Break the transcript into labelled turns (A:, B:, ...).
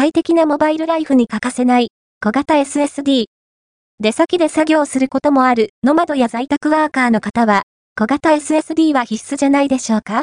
A: 快適なモバイルライフに欠かせない小型 SSD。出先で作業することもあるノマドや在宅ワーカーの方は、小型 SSD は必須じゃないでしょうか？